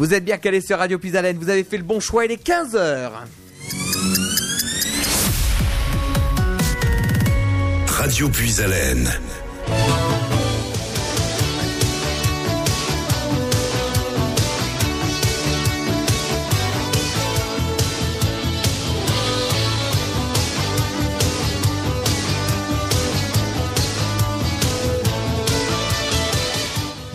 Vous êtes bien calé sur Radio Puisalène, vous avez fait le bon choix, il est 15h. Radio Puisalène.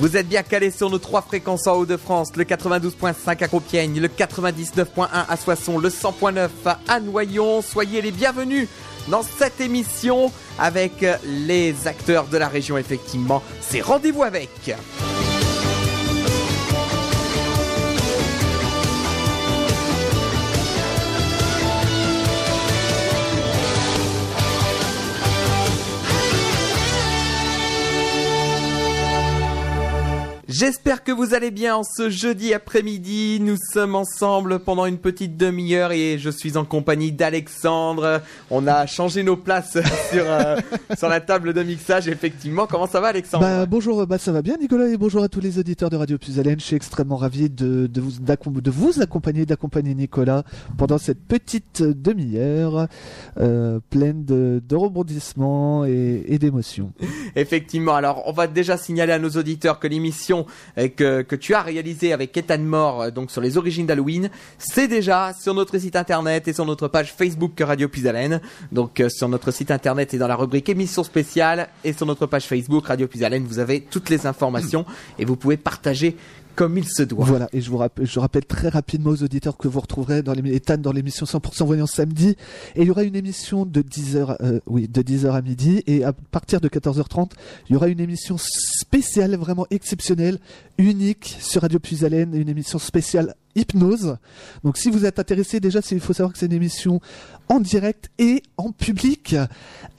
Vous êtes bien calé sur nos trois fréquences en Haut-de-France, le 92.5 à Compiègne, le 99.1 à Soissons, le 100.9 à Noyon. Soyez les bienvenus dans cette émission avec les acteurs de la région, effectivement. C'est rendez-vous avec. J'espère que vous allez bien en ce jeudi après-midi. Nous sommes ensemble pendant une petite demi-heure et je suis en compagnie d'Alexandre. On a changé nos places sur, euh, sur la table de mixage, effectivement. Comment ça va, Alexandre? Bah, bonjour, bah, ça va bien, Nicolas, et bonjour à tous les auditeurs de Radio Puisalène. Je suis extrêmement ravi de, de, vous, de vous accompagner, d'accompagner Nicolas pendant cette petite demi-heure euh, pleine de, de rebondissements et, et d'émotions. Effectivement, alors on va déjà signaler à nos auditeurs que l'émission euh, que, tu as réalisée avec Ethan Moore, euh, donc sur les origines d'Halloween, c'est déjà sur notre site internet et sur notre page Facebook Radio Puisalène. Donc euh, sur notre site internet et dans la rubrique émission spéciale et sur notre page Facebook Radio Puisalène, vous avez toutes les informations et vous pouvez partager comme il se doit. Voilà, et je vous rappelle, je rappelle très rapidement aux auditeurs que vous retrouverez dans les Ethan dans l'émission 100% Voyance samedi. Et il y aura une émission de 10h, euh, oui, de 10h à midi. Et à partir de 14h30, il y aura une émission spéciale, vraiment exceptionnelle, unique sur Radio Puisalène, une émission spéciale hypnose. Donc si vous êtes intéressé, déjà, il faut savoir que c'est une émission en direct et en public.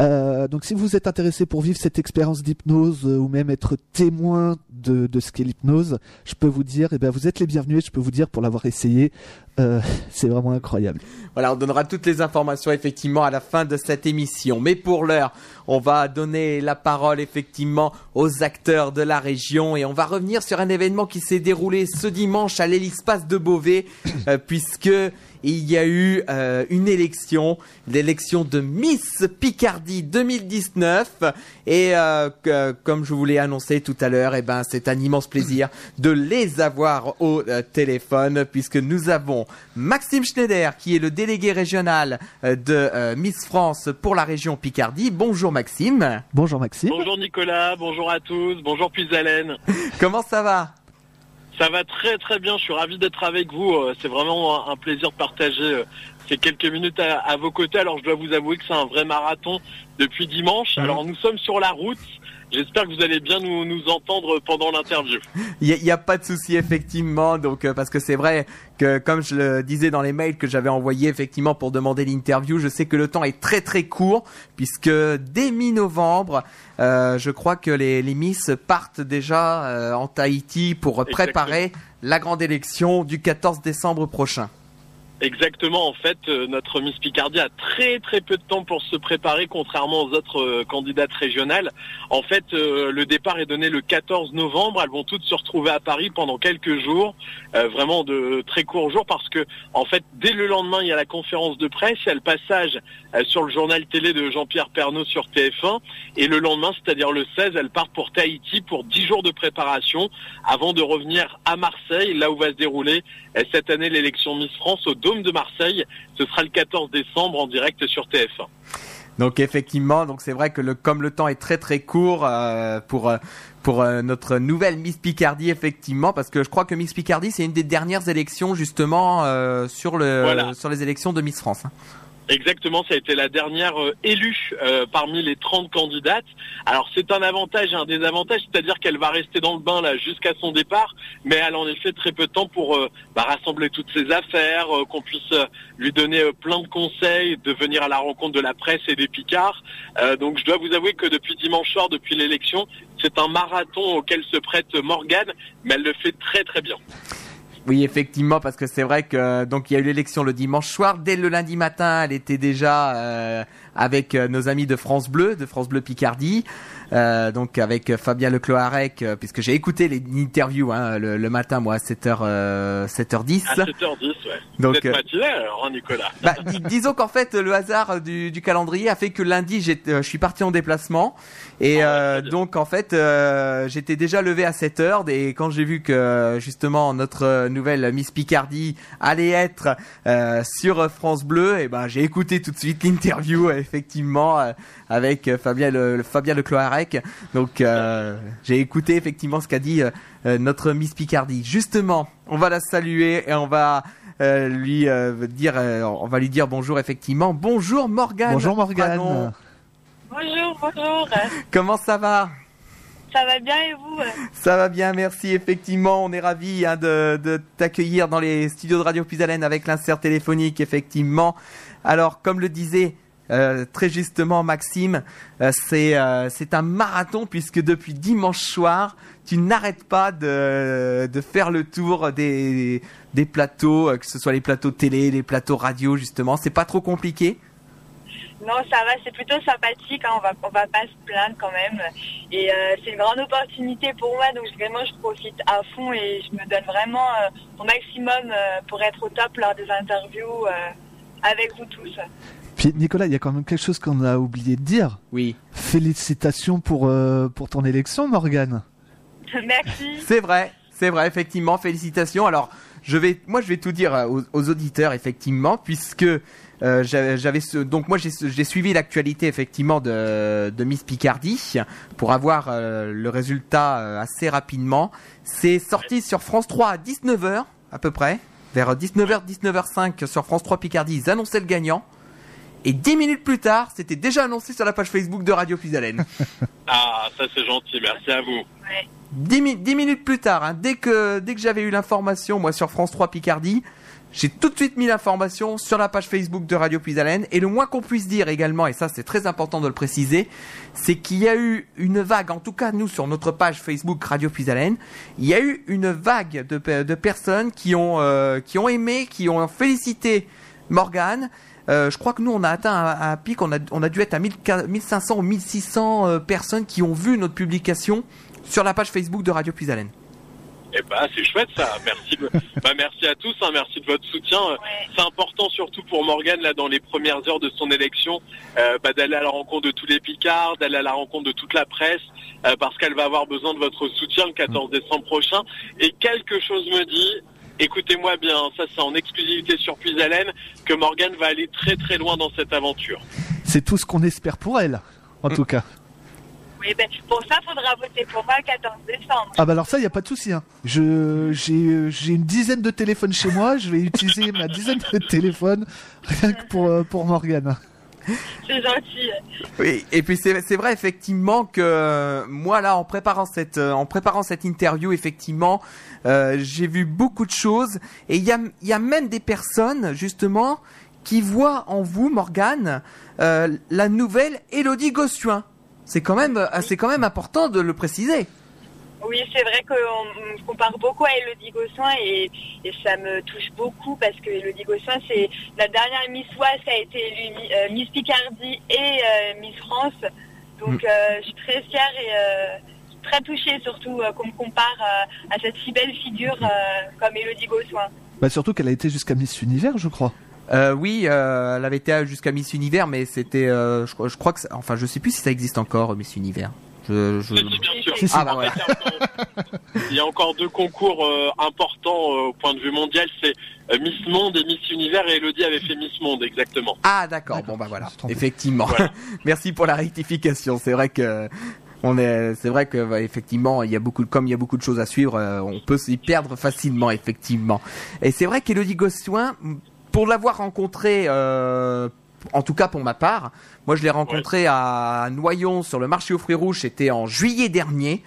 Euh, donc si vous êtes intéressé pour vivre cette expérience d'hypnose euh, ou même être témoin de, ce qu'est l'hypnose, je peux vous dire, eh ben, vous êtes les bienvenus et je peux vous dire pour l'avoir essayé, euh, c'est vraiment incroyable. Voilà, on donnera toutes les informations effectivement à la fin de cette émission. Mais pour l'heure, on va donner la parole effectivement aux acteurs de la région et on va revenir sur un événement qui s'est déroulé ce dimanche à l'Hélispace de Beauvais, euh, puisque il y a eu euh, une élection, l'élection de Miss Picardie 2019 et euh, que- comme je vous l'ai annoncé tout à l'heure, eh ben c'est un immense plaisir de les avoir au euh, téléphone puisque nous avons Maxime Schneider qui est le délégué régional euh, de euh, Miss France pour la région Picardie. Bonjour Maxime. Bonjour Maxime. Bonjour Nicolas, bonjour à tous, bonjour Puisalène. Comment ça va? Ça va très très bien, je suis ravi d'être avec vous. euh, C'est vraiment un- plaisir de partager euh, ces quelques minutes à, à vos côtés. Alors je dois vous avouer que c'est un vrai marathon depuis dimanche. Mhm. Alors nous sommes sur la route. J'espère que vous allez bien nous, nous entendre pendant l'interview. Il n'y a, a pas de souci effectivement, donc euh, parce que c'est vrai que comme je le disais dans les mails que j'avais envoyés effectivement pour demander l'interview, je sais que le temps est très très court puisque dès mi-novembre, euh, je crois que les, les Miss partent déjà euh, en Tahiti pour préparer la grande élection du 14 décembre prochain. Exactement, en fait, euh, notre Miss Picardie a très très peu de temps pour se préparer, contrairement aux autres euh, candidates régionales. En fait, euh, le départ est donné le 14 novembre. Elles vont toutes se retrouver à Paris pendant quelques jours, vraiment de très courts jours, parce que en fait, dès le lendemain, il y a la conférence de presse, il y a le passage sur le journal télé de Jean-Pierre Pernaud sur TF1, et le lendemain, c'est-à-dire le 16, elles partent pour Tahiti pour 10 jours de préparation, avant de revenir à Marseille, là où va se dérouler euh, cette année l'élection Miss France au Dôme de Marseille. Ce sera le 14 décembre en direct sur TF1. Donc effectivement, donc c'est vrai que le, comme le temps est très très court euh, pour euh, pour euh, notre nouvelle Miss Picardie effectivement, parce que je crois que Miss Picardie c'est une des dernières élections justement euh, sur le Voilà. sur les élections de Miss France. Exactement, ça a été la dernière euh, élue euh, parmi les 30 candidates. Alors c'est un avantage et un désavantage, c'est-à-dire qu'elle va rester dans le bain là jusqu'à son départ, mais elle a en effet très peu de temps pour euh, bah, rassembler toutes ses affaires, euh, qu'on puisse lui donner plein de conseils, de venir à la rencontre de la presse et des picards. Donc je dois vous avouer que depuis dimanche soir, depuis l'élection, c'est un marathon auquel se prête Morgane, mais elle le fait très très bien. Oui, effectivement, parce que c'est vrai que donc il y a eu l'élection le dimanche soir. Dès le lundi matin, elle était déjà euh, avec euh, nos amis de France Bleu, de France Bleu Picardie. Euh, donc avec Fabien Lecloarec, euh, puisque j'ai écouté les interviews hein, le, le matin, moi, à 7h, euh, 7h10. À 7h10, ouais. Donc, Vous êtes euh, alors, hein, Nicolas Bah, dis- disons qu'en fait, le hasard du, du calendrier a fait que lundi, euh, je suis parti en déplacement. Et Ah ouais, euh, donc, en fait, euh, j'étais déjà levé à 7 heures. Et quand j'ai vu que, justement, notre nouvelle Miss Picardie allait être euh, sur France Bleu, et ben, j'ai écouté tout de suite l'interview, euh, effectivement, euh, avec euh, Fabien, le, le- Fabien Lecloarec. Donc, euh, j'ai écouté, effectivement, ce qu'a dit euh, euh, notre Miss Picardie. Justement, on va la saluer et on va euh, lui euh, dire, euh, on va lui dire bonjour effectivement. Bonjour Morgane. Bonjour Morgane. Bonjour, bonjour. Comment ça va? Ça va bien et vous? Ça va bien, merci. Effectivement, on est ravis hein, de, de t'accueillir dans les studios de Radio Puisalène avec l'insert téléphonique, effectivement. Alors, comme le disait euh, très justement Maxime, euh, c'est euh, c'est un marathon puisque depuis dimanche soir, tu n'arrêtes pas de, faire le tour des, plateaux, que ce soit les plateaux télé, les plateaux radio, justement. C'est pas trop compliqué? Non, ça va, c'est plutôt sympathique, hein, on va on va pas se plaindre quand même. Et c'est une grande opportunité pour moi, donc vraiment je profite à fond et je me donne vraiment euh, au maximum pour être au top lors des interviews avec vous tous. Puis Nicolas, il y a quand même quelque chose qu'on a oublié de dire. Oui. Félicitations pour, euh, pour ton élection, Morgane. Merci. C'est vrai, c'est vrai, effectivement. Félicitations. Alors, je vais, moi, je vais tout dire euh, aux, aux auditeurs, effectivement, puisque euh, j'avais ce, donc moi j'ai suivi l'actualité effectivement de, de Miss Picardie pour avoir euh, le résultat euh, assez rapidement. C'est sorti sur France 3 à 19h à peu près, vers 19h 19h05 sur France 3 Picardie, ils annonçaient le gagnant. Et 10 minutes plus tard, c'était déjà annoncé sur la page Facebook de Radio Puisalène. Ah, ça c'est gentil, merci à vous. 10, mi- 10 minutes plus tard, hein, dès que, dès que j'avais eu l'information, moi sur France 3 Picardie, j'ai tout de suite mis l'information sur la page Facebook de Radio Puisalène. Et le moins qu'on puisse dire également, et ça c'est très important de le préciser, c'est qu'il y a eu une vague, en tout cas nous sur notre page Facebook Radio Puisalène, il y a eu une vague de personnes qui ont, euh, qui ont aimé, qui ont félicité Morgane. Euh, je crois que nous on a atteint un, un pic, on a, on a dû être à 1000 1500 ou 1600 euh, personnes qui ont vu notre publication sur la page Facebook de Radio Puisalène. Eh ben, c'est chouette ça. Merci, bah, merci à tous. hein, merci de votre soutien. Euh, C'est important surtout pour Morgane là dans les premières heures de son élection, euh, bah, d'aller à la rencontre de tous les Picards, d'aller à la rencontre de toute la presse, euh, parce qu'elle va avoir besoin de votre soutien le 14 décembre prochain. Et quelque chose me dit, écoutez-moi bien, ça c'est en exclusivité sur Puisalène, que Morgane va aller très très loin dans cette aventure. C'est tout ce qu'on espère pour elle, en tout cas. Oui, ben, pour ça, faudra voter pour moi le 14 décembre. Ah bah alors ça, il n'y a pas de souci. Hein. Je J'ai j'ai une dizaine de téléphones chez moi, je vais utiliser ma dizaine de téléphones rien que pour, euh, pour Morgane. C'est gentil. Oui, et puis c'est vrai effectivement que euh, moi là en préparant cette euh, en préparant cette interview effectivement euh, j'ai vu beaucoup de choses et il y a il y a même des personnes justement qui voient en vous Morgane la nouvelle Elodie Gossuin. C'est quand même c'est quand même important de le préciser. Oui, c'est vrai qu'on compare beaucoup à Elodie Gossuin et, et ça me touche beaucoup parce que Elodie Gossuin, c'est la dernière Miss Oise qui a été élue euh, Miss Picardie et euh, Miss France. Donc Mm. euh, je suis très fière et euh, très touchée surtout euh, qu'on me compare euh, à cette si belle figure euh, comme Elodie Gossuin. Bah surtout qu'elle a été jusqu'à Miss Univers, je crois. Euh, oui, euh, elle avait été jusqu'à Miss Univers, mais c'était, euh, je, crois- je crois que, ça- enfin, je sais plus si ça existe encore Miss Univers. Je, je... Si, si, bien sûr. Si, si. Ah bah. Il y a encore deux concours euh, importants euh, au point de vue mondial, c'est euh, Miss Monde et Miss Univers, et Elodie avait fait Miss Monde, exactement. Ah d'accord. Bon bah voilà. Effectivement. Voilà. Merci pour la rectification. C'est vrai que on est, c'est vrai que bah, effectivement, il y a beaucoup, de- comme il y a beaucoup de choses à suivre, euh, on peut s'y perdre facilement, effectivement. Et c'est vrai qu'Elodie Gossuin, pour l'avoir rencontrée, euh, en tout cas pour ma part, moi je l'ai rencontrée à Noyon sur le marché aux fruits rouges. C'était en juillet dernier.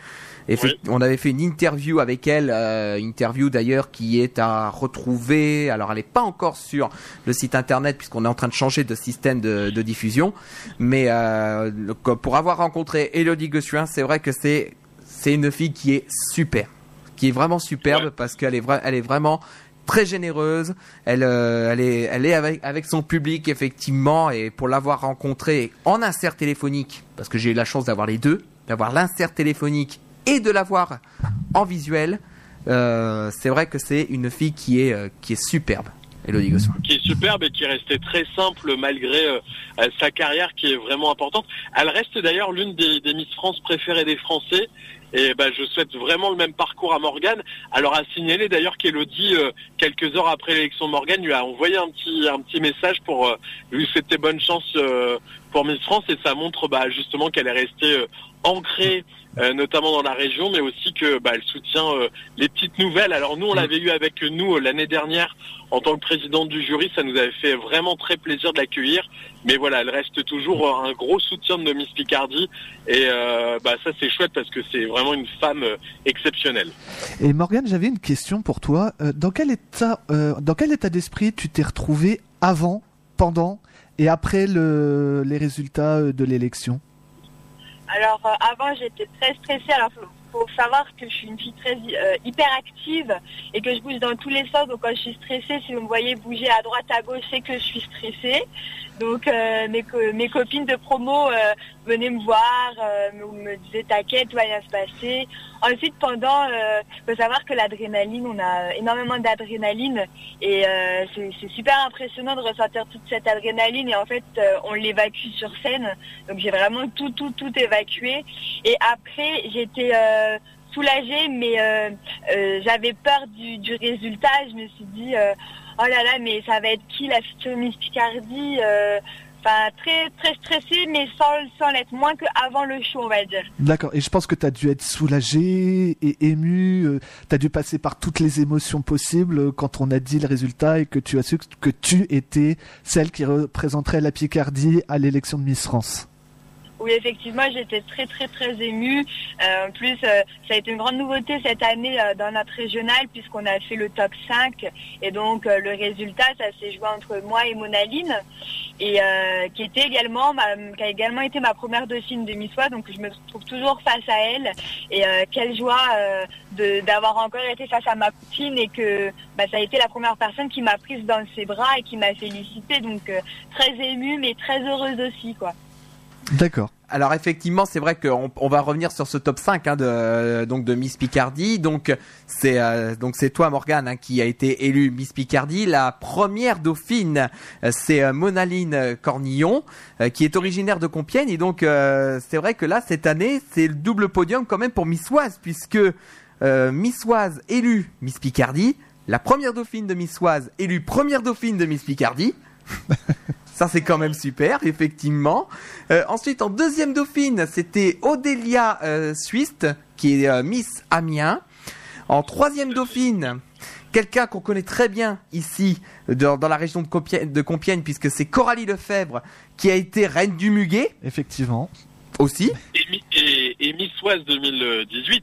On avait fait une interview avec elle, euh, interview d'ailleurs qui est à retrouver. Alors elle n'est pas encore sur le site internet puisqu'on est en train de changer de système de, de diffusion. Mais euh, le- pour avoir rencontré Elodie Gossuin, c'est vrai que c'est c'est une fille qui est super, qui est vraiment superbe Ouais. parce qu'elle est vra- elle est vraiment très généreuse. Elle euh, est avec son public effectivement et pour l'avoir rencontrée en insert téléphonique parce que j'ai eu la chance d'avoir les deux d'avoir l'insert téléphonique et de l'avoir en visuel, euh, c'est vrai que c'est une fille qui est, euh, superbe. Elodie Gossuin. qui est superbe et qui est restée très simple malgré sa carrière qui est vraiment importante. Elle reste d'ailleurs l'une des Miss France préférées des Français. Et bah, je souhaite vraiment le même parcours à Morgane. Alors à signaler d'ailleurs qu'Elodie, euh, quelques heures après l'élection de Morgane, lui a envoyé un petit un petit message pour euh, lui souhaiter bonne chance euh, pour Miss France et ça montre bah, justement qu'elle est restée euh, ancrée euh, notamment dans la région, mais aussi que bah, elle soutient euh, les petites nouvelles. Alors nous, on l'avait eu avec nous euh, l'année dernière en tant que présidente du jury, ça nous avait fait vraiment très plaisir de l'accueillir. Mais voilà, elle reste toujours euh, un gros soutien de Miss Picardie et euh, bah, ça c'est chouette parce que c'est vraiment une femme euh, exceptionnelle. Et Morgane, j'avais une question pour toi. Euh, dans quel état, euh, dans quel état d'esprit tu t'es retrouvé avant, pendant et après le, les résultats euh, de l'élection Alors euh, avant j'étais très stressée. Alors faut, faut savoir que je suis une fille très euh, hyper active et que je bouge dans tous les sens. Donc quand je suis stressée, si vous me voyez bouger à droite à gauche, c'est que je suis stressée. Donc euh, mes, mes copines de promo euh, venaient me voir, euh, me, disaient t'inquiète, tout va bien se passer. Ensuite pendant, euh, faut savoir que l'adrénaline, on a énormément d'adrénaline et c'est super impressionnant de ressentir toute cette adrénaline et en fait on l'évacue sur scène. Donc j'ai vraiment tout, tout, tout évacué. Et après, j'étais soulagée, mais j'avais peur du, du résultat. Je me suis dit, oh là là, mais ça va être qui la Miss Picardie euh, Enfin, très, très stressée, mais sans, sans l'être moins qu'avant le show, on va dire. D'accord. Et je pense que tu as dû être soulagé et ému. tu as dû passer par toutes les émotions possibles euh, quand on a dit le résultat et que tu as su que tu étais celle qui représenterait la Picardie à l'élection de Miss France. Oui, effectivement, j'étais très, très, très émue. Euh, en plus, euh, ça a été une grande nouveauté cette année euh, dans notre régional puisqu'on a fait le top 5. Et donc, le résultat, ça s'est joué entre moi et Monaline. Et qui a également été ma première dauphine de Miss Oise. Donc, je me trouve toujours face à elle. Et quelle joie d'avoir encore été face à ma copine et que bah, ça a été la première personne qui m'a prise dans ses bras et qui m'a félicité. Donc, très émue, mais très heureuse aussi, quoi. D'accord. Alors effectivement, c'est vrai qu'on on va revenir sur ce top 5 hein, de donc de Miss Picardie. Donc c'est euh, donc c'est toi Morgane hein, qui a été élue Miss Picardie. La première dauphine, euh, c'est euh, Monaline Cornillon euh, qui est originaire de Compiègne et donc euh, c'est vrai que là cette année, c'est le double podium quand même pour Miss Oise puisque euh, Miss Oise élue Miss Picardie, la première dauphine de Miss Oise élue première dauphine de Miss Picardie. Ça c'est quand même super, effectivement. Euh, ensuite, en deuxième dauphine, c'était Odélia euh, Suisse, qui est euh, Miss Amiens. En troisième dauphine, quelqu'un qu'on connaît très bien ici, dans, dans la région de Compiègne, de Compiègne, puisque c'est Coralie Lefebvre, qui a été reine du Muguet Effectivement. aussi. Et, Mi- et, et Miss Oise 2018.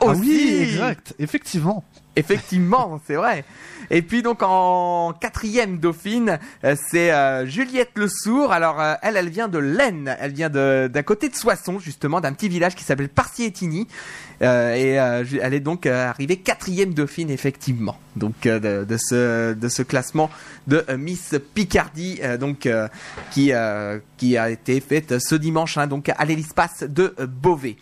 Ah Aussi. oui, exact. Effectivement. Effectivement, c'est vrai. Et puis donc en quatrième dauphine, euh, c'est euh, Juliette Le Sourd. Alors euh, elle, elle vient de l'Aisne, elle vient d'à côté de Soissons justement, d'un petit village qui s'appelle Parciétigny. Euh, et elle est donc arrivée quatrième dauphine effectivement. Donc de, ce de ce classement de Miss Picardie, donc qui qui a été faite ce dimanche, hein, donc à l'hélice de Beauvais.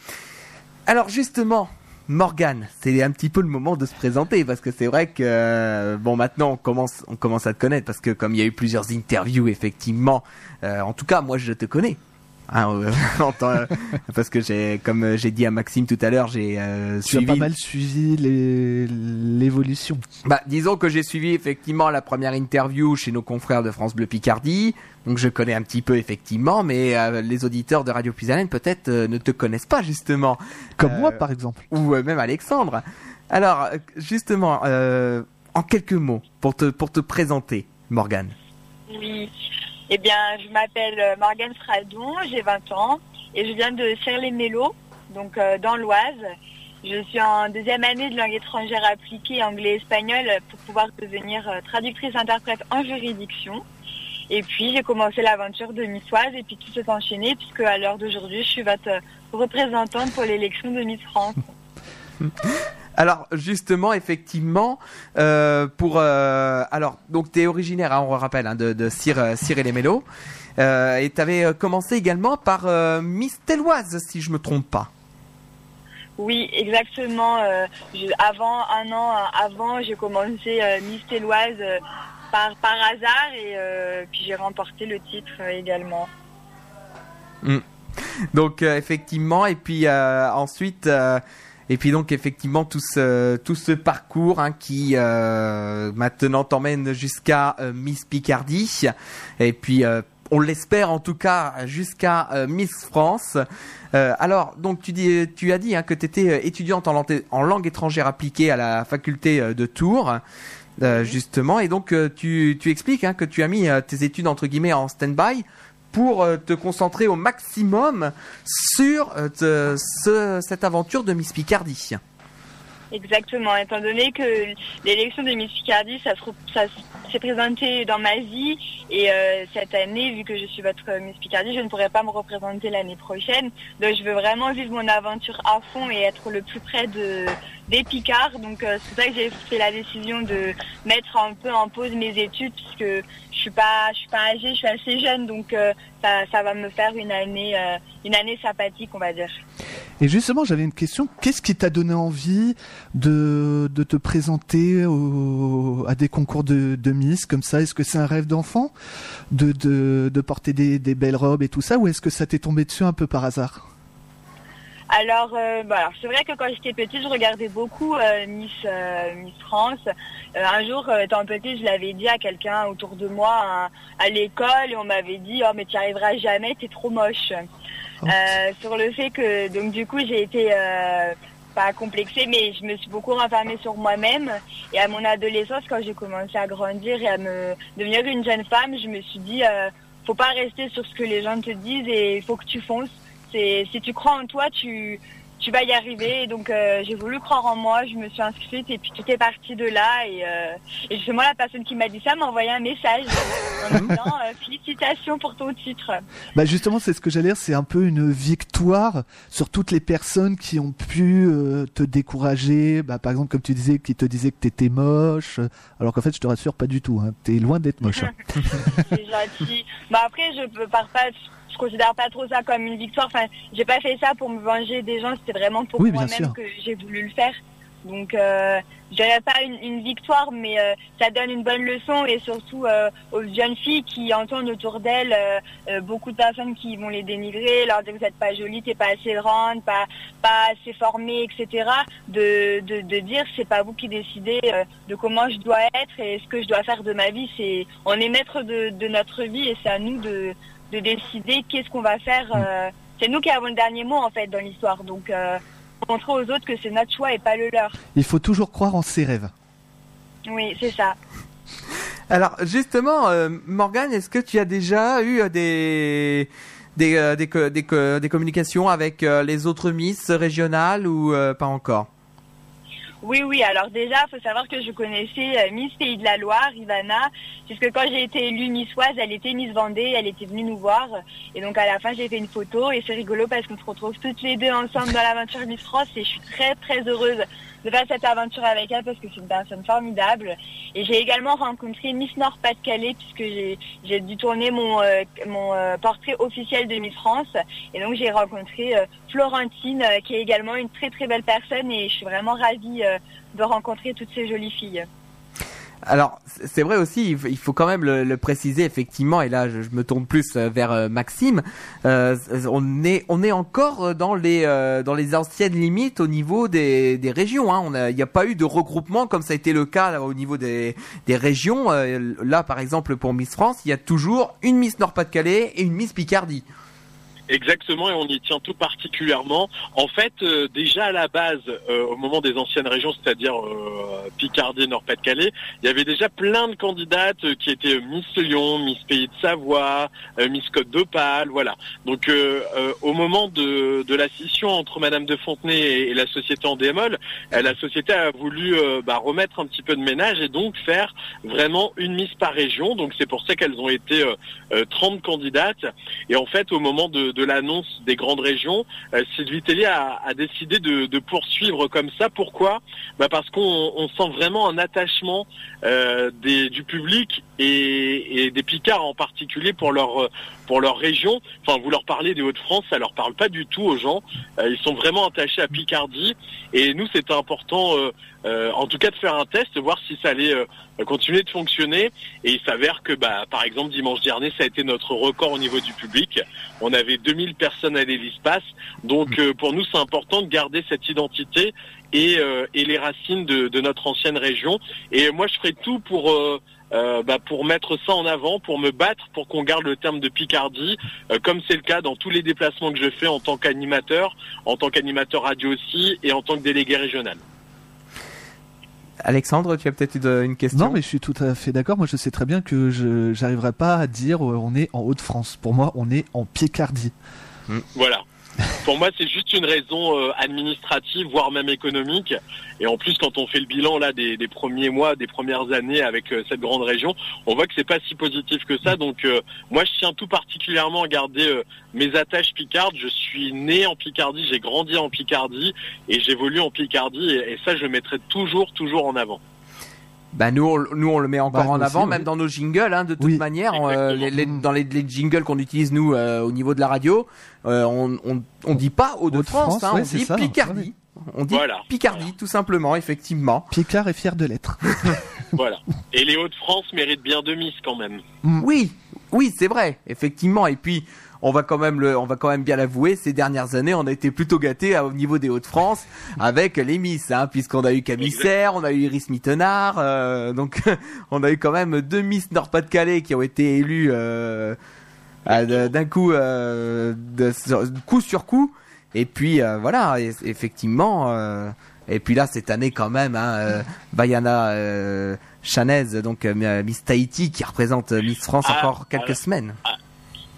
Alors justement, Morgane, c'est un petit peu le moment de se présenter parce que c'est vrai que euh, bon maintenant on commence on commence à te connaître parce que comme il y a eu plusieurs interviews effectivement, euh, en tout cas moi je te connais. Hein, euh, euh, parce que j'ai comme euh, j'ai dit à Maxime tout à l'heure j'ai euh, Tu as suivi pas mal suivi l'évolution. bah, disons que j'ai suivi effectivement la première interview chez nos confrères de France Bleu Picardie, donc je connais un petit peu effectivement, mais euh, les auditeurs de Radio Puisalène peut-être euh, ne te connaissent pas justement, Comme Euh, moi, par exemple. ou euh, même Alexandre. Alors justement, euh, en quelques mots pour te pour te présenter, Morgane. Oui. Eh bien, je m'appelle euh, Morgane Fradon, j'ai 20 ans et je viens de Serres-les-Mélos, donc euh, dans l'Oise. Je suis en deuxième année de langue étrangère appliquée anglais-espagnol pour pouvoir devenir euh, traductrice-interprète en juridiction. Et puis, j'ai commencé l'aventure de Miss Oise et puis tout s'est enchaîné puisque à l'heure d'aujourd'hui, je suis votre représentante pour l'élection de Miss France. Alors justement, effectivement, euh, pour euh, alors donc t'es originaire, hein, on le rappelle, hein, de, de Cire, euh, et les Mélos, euh, et t'avais commencé également par Miss Telloise, si je me trompe pas. Oui, exactement. Je- avant un an avant, j'ai commencé Miss Téloise euh, par par hasard et puis j'ai remporté le titre également. Donc euh, effectivement, et puis ensuite, et puis donc effectivement tout ce tout ce parcours hein, qui euh, maintenant t'emmène jusqu'à euh, Miss Picardie, et puis euh, on l'espère en tout cas jusqu'à euh, Miss France. Euh, alors donc tu dis tu as dit hein, que tu étais étudiante en langue, en langue étrangère appliquée à la faculté de Tours. euh, justement et donc tu, tu expliques hein, que tu as mis tes études entre guillemets en stand-by pour euh, te concentrer au maximum sur euh, te- ce- cette aventure de Miss Picardie. Exactement, étant donné que l'élection de Miss Picardie, ça, s'est présenté dans ma vie et euh, cette année, vu que je suis votre Miss Picardie, je ne pourrai pas me représenter l'année prochaine. Donc je veux vraiment vivre mon aventure à fond et être le plus près de des Picards. Donc euh, c'est pour ça que j'ai fait la décision de mettre un peu en pause mes études puisque je suis suis pas âgée, je suis assez jeune, donc euh, ça, ça va me faire une année euh, une année sympathique, on va dire. Et justement, j'avais une question. Qu'est-ce qui t'a donné envie de, de te présenter au- à des concours de, de Miss comme ça? Est-ce que c'est un rêve d'enfant de, de, porter des, des belles robes et tout ça Ou est-ce que ça t'est tombé dessus un peu par hasard? Alors, euh, bah, alors, c'est vrai que quand j'étais petite, je regardais beaucoup euh, Miss euh, Miss France. Un jour, étant petite, je l'avais dit à quelqu'un autour de moi hein, à l'école et on m'avait dit "Oh mais tu n'y arriveras jamais, t'es trop moche." Oh. Sur le fait que donc du coup j'ai été pas complexée, mais je me suis beaucoup renfermée sur moi-même. Et à mon adolescence, quand j'ai commencé à grandir et à me devenir une jeune femme, je me suis dit euh, faut pas rester sur ce que les gens te disent et il faut que tu fonces. C'est si tu crois en toi, tu tu vas y arriver. Et donc euh, j'ai voulu croire en moi, je me suis inscrite et puis tout est parti de là. Et, euh, et justement la personne qui m'a dit ça m'a envoyé un message en disant euh, félicitations pour ton titre. Bah justement, c'est ce que j'allais dire. C'est un peu une victoire sur toutes les personnes qui ont pu te décourager. Bah, par exemple, comme tu disais, qui te disaient que t'étais moche, alors qu'en fait, je te rassure, pas du tout. Hein. T'es loin d'être moche. hein. C'est gentil. Bah après je peux pars pas. Je considère pas trop ça comme une victoire. Enfin, j'ai pas fait ça pour me venger des gens. C'était vraiment pour Oui, moi-même que j'ai voulu le faire. Donc, euh, je dirais pas une, une victoire, mais euh, ça donne une bonne leçon et surtout euh, aux jeunes filles qui entendent autour d'elles euh, beaucoup de personnes qui vont les dénigrer, leur dire que vous n'êtes pas jolie, t'es pas assez grande, pas pas assez formée, etc. De de, de dire c'est pas vous qui décidez de comment je dois être et ce que je dois faire de ma vie. C'est on est maître de, de notre vie et c'est à nous de de décider qu'est-ce qu'on va faire. euh, c'est nous qui avons le dernier mot en fait dans l'histoire. Donc euh, montrer aux autres que c'est notre choix et pas le leur. Il faut toujours croire en ses rêves. Oui, c'est ça. Alors justement, euh, Morgane, est-ce que tu as déjà eu euh, des des, des, des, des communications avec les autres Miss régionales ou pas encore? Oui, oui. Alors déjà, faut savoir que je connaissais euh, Miss Pays de la Loire, Ivana, puisque quand j'ai été élue Missoise, elle était Miss Vendée, elle était venue nous voir. Et donc à la fin, j'ai fait une photo et c'est rigolo parce qu'on se retrouve toutes les deux ensemble dans l'aventure Miss France et je suis très très heureuse de faire cette aventure avec elle parce que c'est une personne formidable. Et j'ai également rencontré Miss Nord-Pas-de-Calais puisque j'ai dû tourner mon euh, euh, portrait officiel de Miss France et donc j'ai rencontré euh, Florentine qui est également une très très belle personne et je suis vraiment ravie de rencontrer toutes ces jolies filles. Alors, c'est vrai aussi, il faut- quand même le, préciser effectivement, et là je, me tourne plus euh, vers euh, Maxime. euh, on est on est encore dans les euh, dans les anciennes limites au niveau des, des régions. Hein. On a- Il n'y a pas eu de regroupement comme ça a été le cas au niveau des des régions. Là, par exemple, pour Miss France, il y a toujours une Miss Nord-Pas-de-Calais et une Miss Picardie. Exactement, et on y tient tout particulièrement. En fait, euh, déjà à la base, euh, au moment des anciennes régions, c'est-à-dire euh, Picardie, Nord-Pas-de-Calais, il y avait déjà plein de candidates euh, qui étaient Miss Lyon, Miss Pays de Savoie, euh, Miss Côte d'Opale, voilà. Donc, euh, euh, au moment de, de la scission entre Madame de Fontenay et, la société en démol, euh, la société a voulu euh, bah, remettre un petit peu de ménage et donc faire vraiment une Miss par région. Donc, c'est pour ça qu'elles ont été euh, euh, 30 candidates. Et en fait, au moment de, de l'annonce des grandes régions, euh, Sylvie Tellier a, a décidé de, de poursuivre comme ça. Pourquoi? Bah Parce qu'on on sent vraiment un attachement euh, des, du public et, et des Picards en particulier pour leur pour leur région. Enfin, vous leur parlez des Hauts-de-France, ça leur parle pas du tout aux gens. Euh, ils sont vraiment attachés à Picardie. Et nous, c'était important, euh, en tout cas, de faire un test, voir si ça allait euh, continuer de fonctionner. Et il s'avère que, bah, par exemple, dimanche dernier, ça a été notre record au niveau du public. On avait 2000 personnes à l'espace. Donc, euh, pour nous, c'est important de garder cette identité et, euh, et les racines de, de notre ancienne région. Et moi, je ferai tout pour euh, bah, pour mettre ça en avant, pour me battre, pour qu'on garde le terme de Picardie, euh, comme c'est le cas dans tous les déplacements que je fais en tant qu'animateur, en tant qu'animateur radio aussi, et en tant que délégué régional. Alexandre, tu as peut-être une, une question? Non, mais je suis tout à fait d'accord. Moi, je sais très bien que je j'arriverai pas à dire euh, on est en Haute-France. Pour moi, on est en Picardie. Voilà. Pour moi, c'est juste une raison euh, administrative, voire même économique. Et en plus, quand on fait le bilan là des, premiers mois, des premières années avec euh, cette grande région, on voit que c'est pas si positif que ça. Donc, euh, moi, je tiens tout particulièrement à garder mes attaches picardes. Je suis né en Picardie, j'ai grandi en Picardie et j'évolue en Picardie. Et, et ça, je mettrai toujours, toujours en avant. Bah nous, on, nous on le met encore Bah, en avant, aussi, même oui. dans nos jingles, hein, de toute Oui. manière, on, euh, les, les- dans les, les jingles qu'on utilise nous euh, au niveau de la radio, euh, on, on, on dit pas Hauts-de-France, hein, ouais, on dit ça, Picardie. On dit Voilà. Picardie, tout simplement, effectivement. Picard est fier de l'être. Voilà. Et les Hauts-de-France méritent bien deux miss quand même. Oui, oui, c'est vrai, effectivement. Et puis, on va quand même le, on va quand même bien l'avouer, ces dernières années, on a été plutôt gâtés à- au niveau des Hauts-de-France avec les Miss, hein, puisqu'on a eu Camille Serre, on a eu Iris Mittenard, euh, donc on a eu quand même deux Miss Nord-Pas-de-Calais qui ont été élues euh, d'un coup, euh, de, sur- coup sur coup. Et puis euh, voilà, effectivement. euh, et puis là, cette année quand même, hein, euh, Bayana euh, Chanez, donc Miss Tahiti, qui représente Miss France Ah, encore quelques semaines.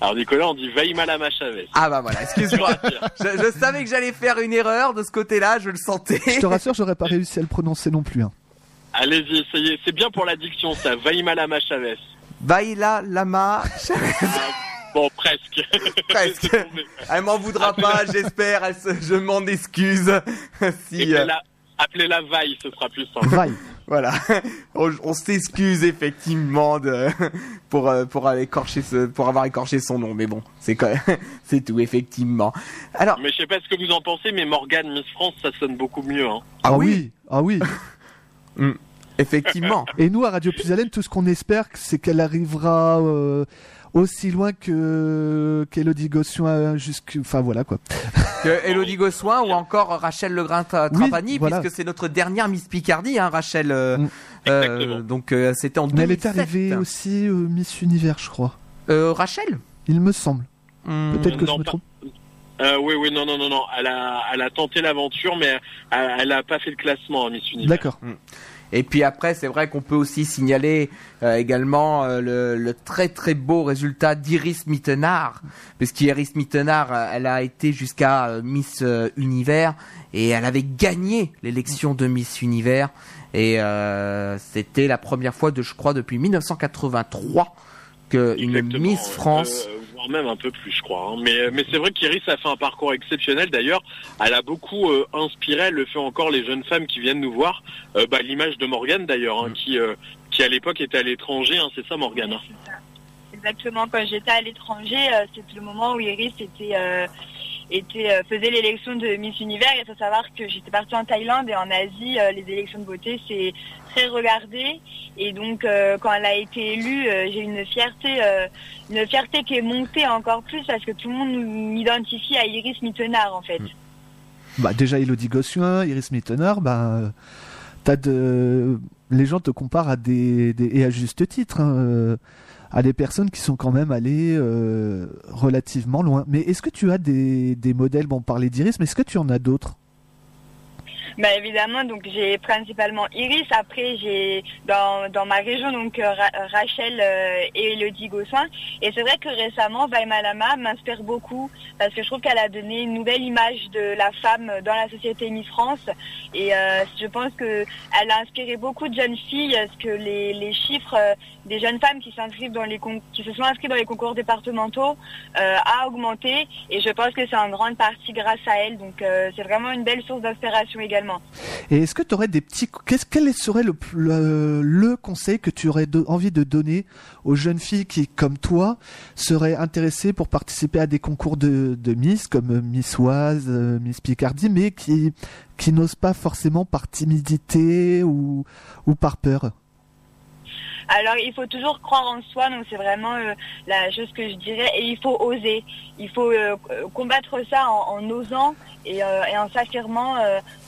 Alors Nicolas, on dit Vaïmalama Chavez. Ah bah voilà, excuse-moi. je, je savais que j'allais faire une erreur de ce côté-là, je le sentais. Je te rassure, j'aurais pas réussi à le prononcer non plus. hein. Allez-y, essayez. C'est bien pour l'addiction, ça. Vaïmalama Chavez. Baila Lama, Bon, presque. presque. Elle m'en voudra pas, j'espère. Se- Je m'en excuse. si, euh, Appelez-la appelez-la Vaille, ce sera plus simple. Vaille. Voilà, on, on s'excuse effectivement de pour euh, pour aller écorcher ce, pour avoir écorché son nom, mais bon, c'est quand même- c'est tout effectivement. Alors, Mais je sais pas ce que vous en pensez, mais Morgane Miss France, ça sonne beaucoup mieux. Hein. ah oui, Ah oui. effectivement. Et nous, à Radio Puisalène, tout ce qu'on espère, c'est qu'elle arrivera euh, aussi loin que qu'Elodie Gossuin jusque. Enfin voilà quoi. que Elodie Gossuin ou encore Rachel Legrain Tra- Oui, Trapani, voilà. puisque c'est notre dernière Miss Picardie, hein, Rachel. euh, Mm. euh, donc euh, c'était en Mais elle est 2007. arrivée aussi euh, Miss Univers, je crois. Euh, Rachel? Il me semble. Hmm, Peut-être que non, je me trompe. Euh, oui, oui, non, non, non, non. Elle a, elle a tenté l'aventure, mais elle, elle a pas fait le classement, hein, Miss Univers. D'accord. Et puis après, c'est vrai qu'on peut aussi signaler euh, également euh, le, le très très beau résultat d'Iris Mittenard, puisqu'Iris Mittenard, euh, elle a été jusqu'à euh, Miss euh, Univers et elle avait gagné l'élection de Miss Univers et euh, c'était la première fois de, je crois, depuis 1983 que une Exactement. Miss France. Euh, voire même un peu plus, je crois. hein. Mais, mais c'est vrai qu'Iris a fait un parcours exceptionnel. D'ailleurs, elle a beaucoup euh, inspiré, elle le fait encore, les jeunes femmes qui viennent nous voir. Euh, bah, L'image de Morgane, d'ailleurs, Mm. hein, qui, euh, qui à l'époque était à l'étranger. Hein, c'est ça, Morgane. Exactement. Quand j'étais à l'étranger, euh, c'était le moment où Iris était, euh, était euh, faisait l'élection de Miss Univers. Il faut savoir que j'étais partie en Thaïlande et en Asie, euh, les élections de beauté c'est très regardé. Et donc euh, quand elle a été élue, j'ai une fierté, une fierté qui est montée encore plus parce que tout le monde m'identifie à Iris Mittenard en fait. Bah déjà Elodie Gossuin, Iris Mittenard, bah t'as de les gens te comparent à des, des- et à juste titre hein, à des personnes qui sont quand même allées euh, relativement loin. Mais est-ce que tu as des, des modèles? Bon on parlait d'Iris mais est-ce que tu en as d'autres? Bah évidemment, donc j'ai principalement Iris. Après, j'ai dans, dans ma région donc euh, Ra- Rachel euh, et Elodie Gossoin. Et c'est vrai que récemment, Vaimalama m'inspire beaucoup parce que je trouve qu'elle a donné une nouvelle image de la femme dans la société Miss France. Et euh, je pense que elle a inspiré beaucoup de jeunes filles parce que les, les chiffres euh, des jeunes femmes qui s'inscrivent dans les qui se sont inscrites dans les concours départementaux euh, a augmenté. Et je pense que c'est en grande partie grâce à elle. Donc euh, c'est vraiment une belle source d'inspiration également. Et est-ce que tu aurais des petits... Qu'est-ce, quel serait le, le, le conseil que tu aurais envie de donner aux jeunes filles qui, comme toi, seraient intéressées pour participer à des concours de, de Miss, comme Miss Oise, Miss Picardie, mais qui, qui n'osent pas forcément par timidité ou, ou par peur? Alors il faut toujours croire en soi, donc c'est vraiment euh, la chose que je dirais, et il faut oser. Il faut euh, combattre ça en, osant et, euh, et en s'affirmant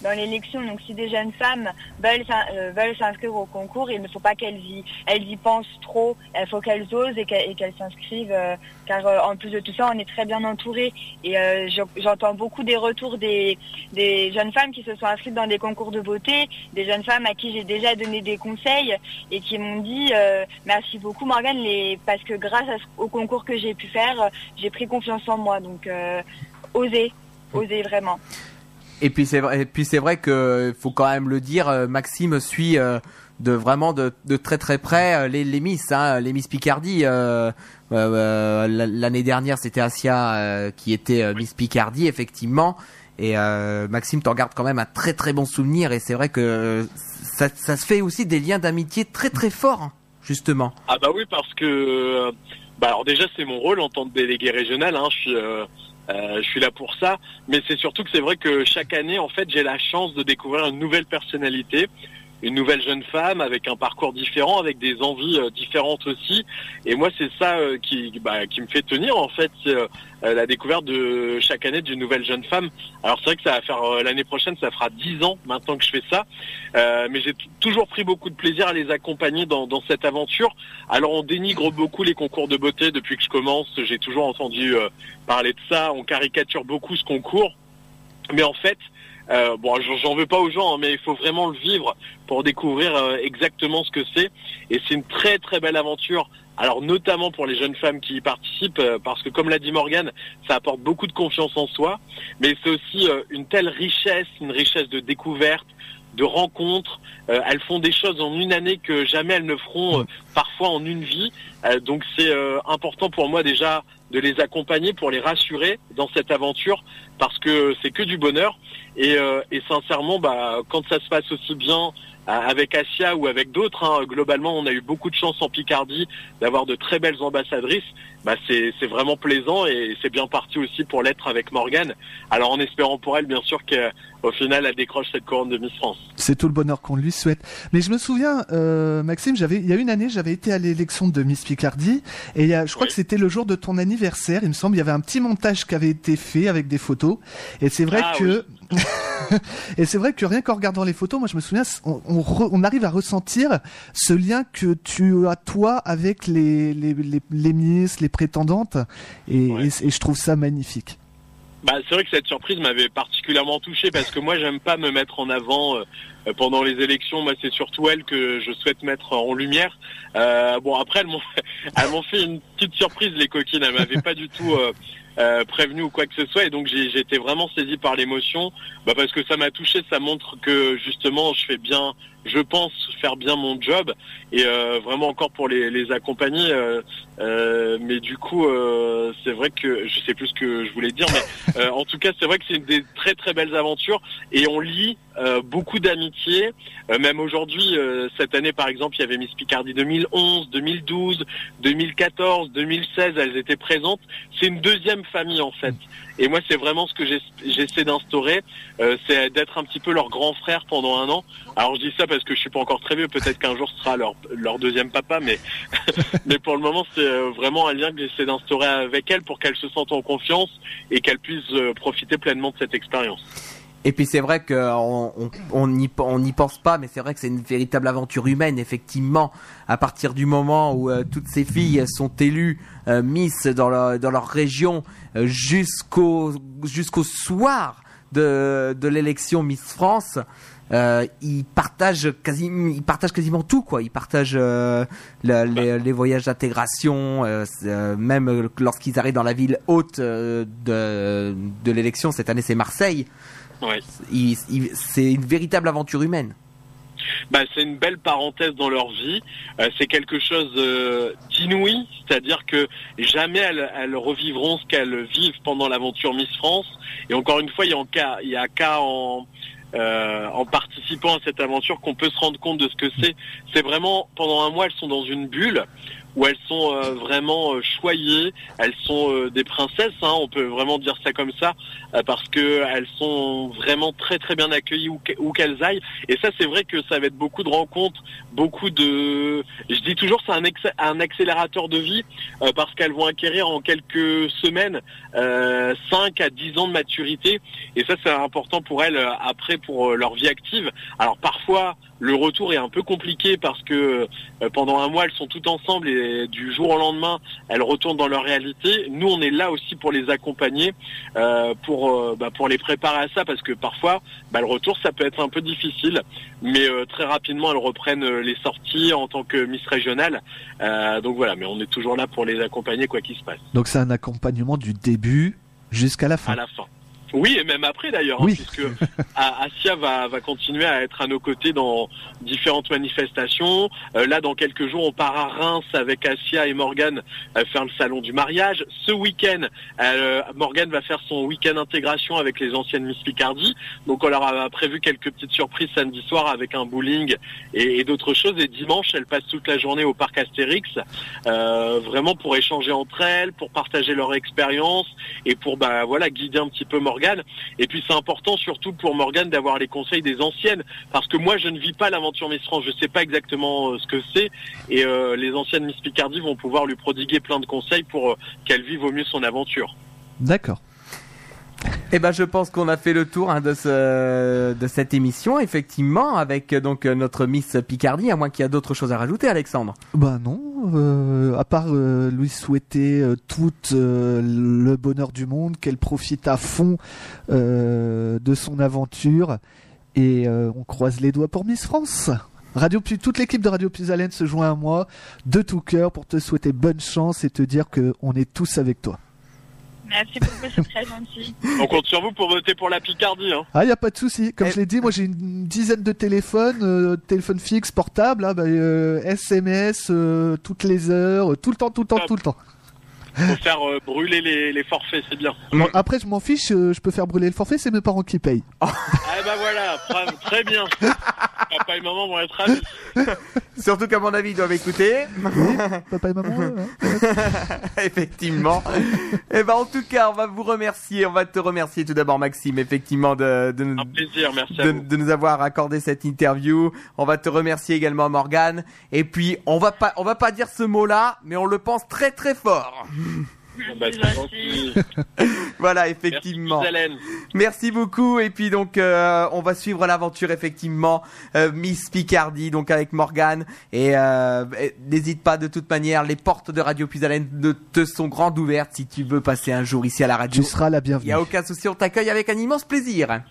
dans l'élection. Donc si des jeunes femmes veulent s'in- veulent s'inscrire au concours, il ne faut pas qu'elles y elles y pensent trop. Il faut qu'elles osent et qu'elles s'inscrivent, car euh, en plus de tout ça, on est très bien entouré. Et euh, je- j'entends beaucoup des retours des des jeunes femmes qui se sont inscrites dans des concours de beauté, des jeunes femmes à qui j'ai déjà donné des conseils et qui m'ont dit euh, merci beaucoup Morgane les parce que grâce à au concours que j'ai pu faire j'ai pris confiance en moi donc oser oser vraiment Et puis c'est vrai, et puis c'est vrai que faut quand même le dire, Maxime suit de vraiment de, de très très près les, les Miss, hein, les Miss Picardie. euh, L'année dernière, c'était Asia euh, qui était euh, Miss Picardie, effectivement. Et euh, Maxime, t'en gardes quand même un très très bon souvenir. Et c'est vrai que euh, ça, ça se fait aussi des liens d'amitié très très forts, hein, justement. Ah bah oui, parce que euh, bah alors déjà c'est mon rôle en tant que délégué régional. Hein, je suis euh, euh, je suis là pour ça, mais c'est surtout que c'est vrai que chaque année en fait j'ai la chance de découvrir une nouvelle personnalité, une nouvelle jeune femme avec un parcours différent, avec des envies euh, différentes aussi. Et moi c'est ça euh, qui bah, qui me fait tenir en fait, euh, la découverte de chaque année d'une nouvelle jeune femme. Alors c'est vrai que ça va faire l'année prochaine, ça fera dix ans maintenant que je fais ça. Mais j'ai toujours pris beaucoup de plaisir à les accompagner dans, cette aventure. Alors on dénigre beaucoup les concours de beauté depuis que je commence. J'ai toujours entendu parler de ça. On caricature beaucoup ce concours. Mais en fait, euh, bon, j'en- veux pas aux gens, hein, mais il faut vraiment le vivre pour découvrir euh, exactement ce que c'est. Et c'est une très très belle aventure. Alors notamment pour les jeunes femmes qui y participent, euh, parce que comme l'a dit Morgane, ça apporte beaucoup de confiance en soi, mais c'est aussi euh, une telle richesse, une richesse de découverte, de rencontres. Elles font des choses en une année que jamais elles ne feront parfois en une vie. Donc c'est important pour moi déjà de les accompagner pour les rassurer dans cette aventure parce que c'est que du bonheur. Et, euh, et sincèrement bah quand ça se passe aussi bien euh, avec Asia ou avec d'autres hein, globalement on a eu beaucoup de chance en Picardie d'avoir de très belles ambassadrices. Bah c'est c'est vraiment plaisant et c'est bien parti aussi pour l'être avec Morgane. Alors en espérant pour elle bien sûr qu'au final elle décroche cette couronne de Miss France. C'est tout le bonheur qu'on lui souhaite. Mais je me souviens, euh, Maxime, j'avais, il y a une année, j'avais été à l'élection de Miss Picardie, et il y a, je crois Oui. que c'était le jour de ton anniversaire, il me semble, il y avait un petit montage qui avait été fait avec des photos, et c'est vrai Ah, que, et c'est vrai que rien qu'en regardant les photos, moi je me souviens, on, on, re- on arrive à ressentir ce lien que tu as toi avec les, les, les, les Miss, les prétendantes, et, Ouais. et, et je trouve ça magnifique. Bah, c'est vrai que cette surprise m'avait particulièrement touché parce que moi j'aime pas me mettre en avant euh, pendant les élections. Moi c'est surtout elle que je souhaite mettre en lumière. Euh, bon après elles m'ont elles m'ont fait une petite surprise les coquines. Elles m'avaient pas du tout euh, euh, prévenu ou quoi que ce soit et donc j'ai été vraiment saisi par l'émotion. Bah, parce que ça m'a touché. Ça montre que justement je fais bien, je pense faire bien mon job et euh, vraiment encore pour les, les accompagner. euh, euh, mais du coup euh, c'est vrai que je sais plus ce que je voulais dire mais euh, en tout cas, c'est vrai que c'est une des très très belles aventures et on lit euh, beaucoup d'amitié. Euh, même aujourd'hui, euh, cette année par exemple, il y avait Miss Picardie 2011, 2012, 2014, 2016, elles étaient présentes. C'est une deuxième famille en fait. Et moi, c'est vraiment ce que j'ess- j'essaie d'instaurer, euh, c'est d'être un petit peu leur grand frère pendant un an. Alors je dis ça parce que je suis pas encore très vieux, peut-être qu'un jour ce sera leur, deuxième papa, mais mais pour le moment, c'est euh, vraiment un lien que j'essaie d'instaurer avec elles pour qu'elles se sentent en confiance et qu'elles puissent euh, profiter pleinement de cette expérience. Et puis c'est vrai qu'on on, on n'y pense pas, mais c'est vrai que c'est une véritable aventure humaine, effectivement. À partir du moment où euh, toutes ces filles sont élues Miss dans leur, dans leur région jusqu'au jusqu'au soir de l'élection Miss France, euh, ils partagent quasiment, ils partagent quasiment tout quoi. Ils partagent euh, le- les, les voyages d'intégration, euh, même lorsqu'ils arrivent dans la ville haute de, de l'élection cette année, c'est Marseille. Ouais. C'est une véritable aventure humaine. bah, c'est une belle parenthèse dans leur vie. Euh, c'est quelque chose euh, d'inouï, c'est-à-dire que jamais elles, elles revivront ce qu'elles vivent pendant l'aventure Miss France. Et encore une fois, il y a en cas, il y a qu'à en euh, en participant à cette aventure qu'on peut se rendre compte de ce que c'est. C'est vraiment pendant un mois, elles sont dans une bulle où elles sont euh, vraiment euh, choyées. Elles sont euh, des princesses, hein, on peut vraiment dire ça comme ça, euh, parce que elles sont vraiment très très bien accueillies où, que- où qu'elles aillent. Et ça, c'est vrai que ça va être beaucoup de rencontres, beaucoup de. Je dis toujours, c'est un, un accélérateur de vie parce qu'elles vont acquérir en quelques semaines euh, 5 à 10 ans de maturité. Et ça, c'est important pour elles après pour leur vie active. Alors parfois, le retour est un peu compliqué parce que euh, pendant un mois, elles sont toutes ensemble et du jour au lendemain, elles retournent dans leur réalité. Nous, on est là aussi pour les accompagner, euh, pour euh, bah, pour les préparer à ça parce que parfois, bah, le retour, ça peut être un peu difficile, mais euh, très rapidement, elles reprennent les sorties en tant que Miss régionale. Euh, donc voilà, mais on est toujours là pour les accompagner quoi qu'il se passe Donc c'est un accompagnement du début jusqu'à la fin. à la fin. Oui, et même après d'ailleurs, Oui. hein, puisque A- Asia va, va continuer à être à nos côtés dans différentes manifestations. Euh, là, dans quelques jours, on part à Reims avec Asia et Morgane euh, faire le salon du mariage. Ce week-end, euh, Morgane va faire son week-end intégration avec les anciennes Miss Picardie. Donc, on leur a prévu quelques petites surprises samedi soir avec un bowling et, et d'autres choses. Et dimanche, elle passe toute la journée au parc Astérix, euh, vraiment pour échanger entre elles, pour partager leur expérience et pour bah voilà guider un petit peu Morgane. Et puis c'est important surtout pour Morgane d'avoir les conseils des anciennes parce que moi je ne vis pas l'aventure Miss France, je sais pas exactement euh, ce que c'est et euh, les anciennes Miss Picardie vont pouvoir lui prodiguer plein de conseils pour euh, qu'elle vive au mieux son aventure. D'accord. Eh ben, je pense qu'on a fait le tour hein, de ce de cette émission, effectivement, avec euh, donc euh, notre Miss Picardie, à moins qu'il y a d'autres choses à rajouter, Alexandre. Bah non, euh, à part lui souhaiter tout le bonheur du monde, qu'elle profite à fond de son aventure et on croise les doigts pour Miss France. Radio Pu- toute l'équipe de Radio Puisalène se joint à moi de tout cœur pour te souhaiter bonne chance et te dire que on est tous avec toi. Merci beaucoup, c'est très gentil. On compte sur vous pour voter pour la Picardie. Hein. Ah, y a pas de souci. Comme Eh- je l'ai dit, moi j'ai une dizaine de téléphones, euh, téléphone fixe, portable, hein, bah, euh, SMS euh, toutes les heures, euh, tout le temps, tout le temps, Top. tout le temps. Faut faire euh, brûler les, les forfaits, c'est bien. Bon, après, je m'en fiche, euh, je peux faire brûler le forfait, c'est mes parents qui payent. Ah bah voilà, très, très bien. Papa et maman vont être ravis. Surtout qu'à mon avis, ils doivent écouter. Papa et maman, euh, hein. effectivement. Eh ben, en tout cas, on va vous remercier. On va te remercier tout d'abord, Maxime, effectivement, de, de, nous- Un plaisir, merci à de, vous. de nous avoir accordé cette interview. On va te remercier également, Morgane. Et puis, on va pas, on va pas dire ce mot-là, mais on le pense très très fort. Bah. Voilà, Merci, effectivement. Merci beaucoup et puis donc euh, on va suivre l'aventure effectivement euh, Miss Picardie donc avec Morgane et euh, et n'hésite pas de toute manière les portes de Radio Puisalène te sont grandes ouvertes si tu veux passer un jour ici à la radio. tu seras la Il bienvenue. y a aucun souci, on t'accueille avec un immense plaisir.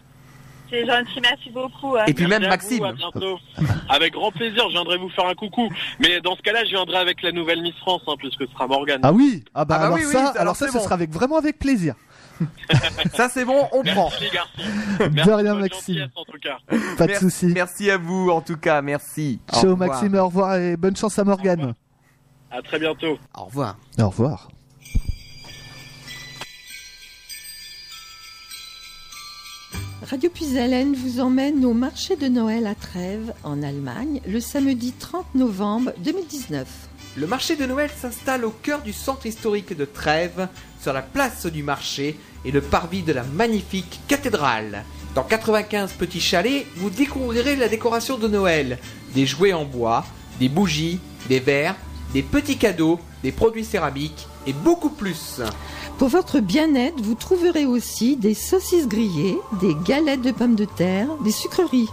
C'est gentil, merci beaucoup. hein. Et puis Merci même Maxime. vous. Avec grand plaisir, je viendrai vous faire un coucou. Mais dans ce cas-là, je viendrai avec la nouvelle Miss France, hein, puisque ce sera Morgane. Ah oui, ah bah, Ah bah alors, oui, oui, ça, alors alors ça, ce sera avec vraiment avec plaisir. Ça c'est bon, on prend. Merci garçons. De Merci rien, votre Maxime. en tout cas. Pas de souci. Merci à vous en tout cas, merci. Ciao. Maxime, au revoir et bonne chance à Morgane. À très bientôt. Au revoir. Au revoir. Radio Puisalène vous emmène au marché de Noël à Trèves, en Allemagne, le samedi 30 novembre 2019. Le marché de Noël s'installe au cœur du centre historique de Trèves, sur la place du marché et le parvis de la magnifique cathédrale. Dans 95 petits chalets, vous découvrirez la décoration de Noël, des jouets en bois, des bougies, des verres, des petits cadeaux, des produits céramiques et beaucoup plus. Pour votre bien-être, vous trouverez aussi des saucisses grillées, des galettes de pommes de terre, des sucreries.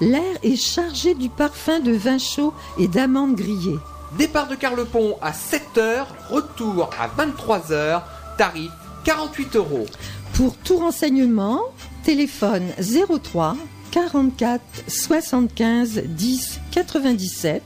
L'air est chargé du parfum de vin chaud et d'amandes grillées. Départ de Carlepont à 7h, retour à 23h, tarif 48 euros. Pour tout renseignement, téléphone 03 44 75 10 97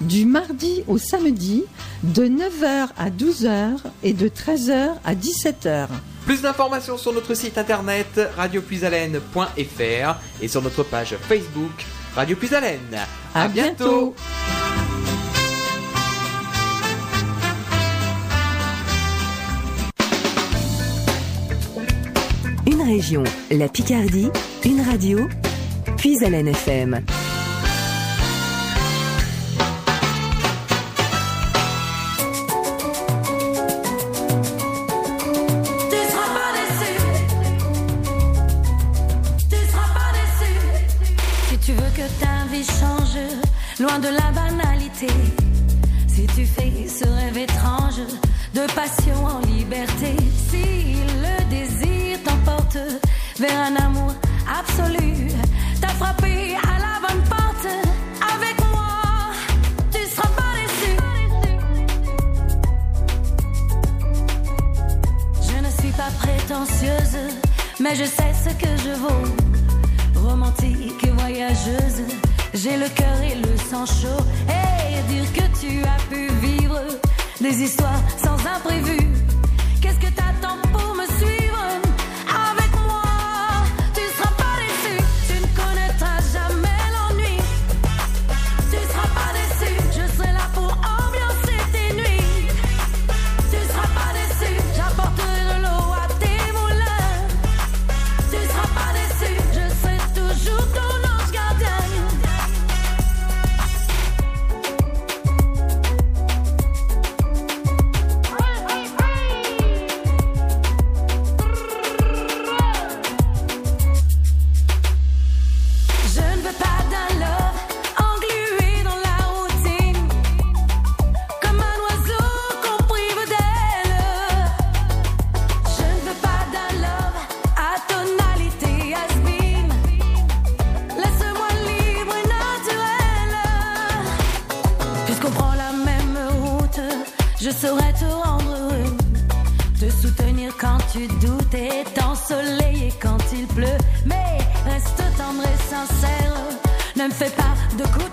du mardi au samedi de 9h à 12h et de 13h à 17h. Plus d'informations sur notre site internet radiopuisalène.fr et sur notre page Facebook Radio Puisalène. À, bientôt. Une région, la Picardie, une radio, puis à FM. Si tu veux que ta vie change, loin de la banalité. Si tu fais ce rêve étrange de passion en liberté, si le désir t'emporte vers un amour absolu, mais je sais ce que je vaux. Romantique tendre et sincère, ne me fais pas de coups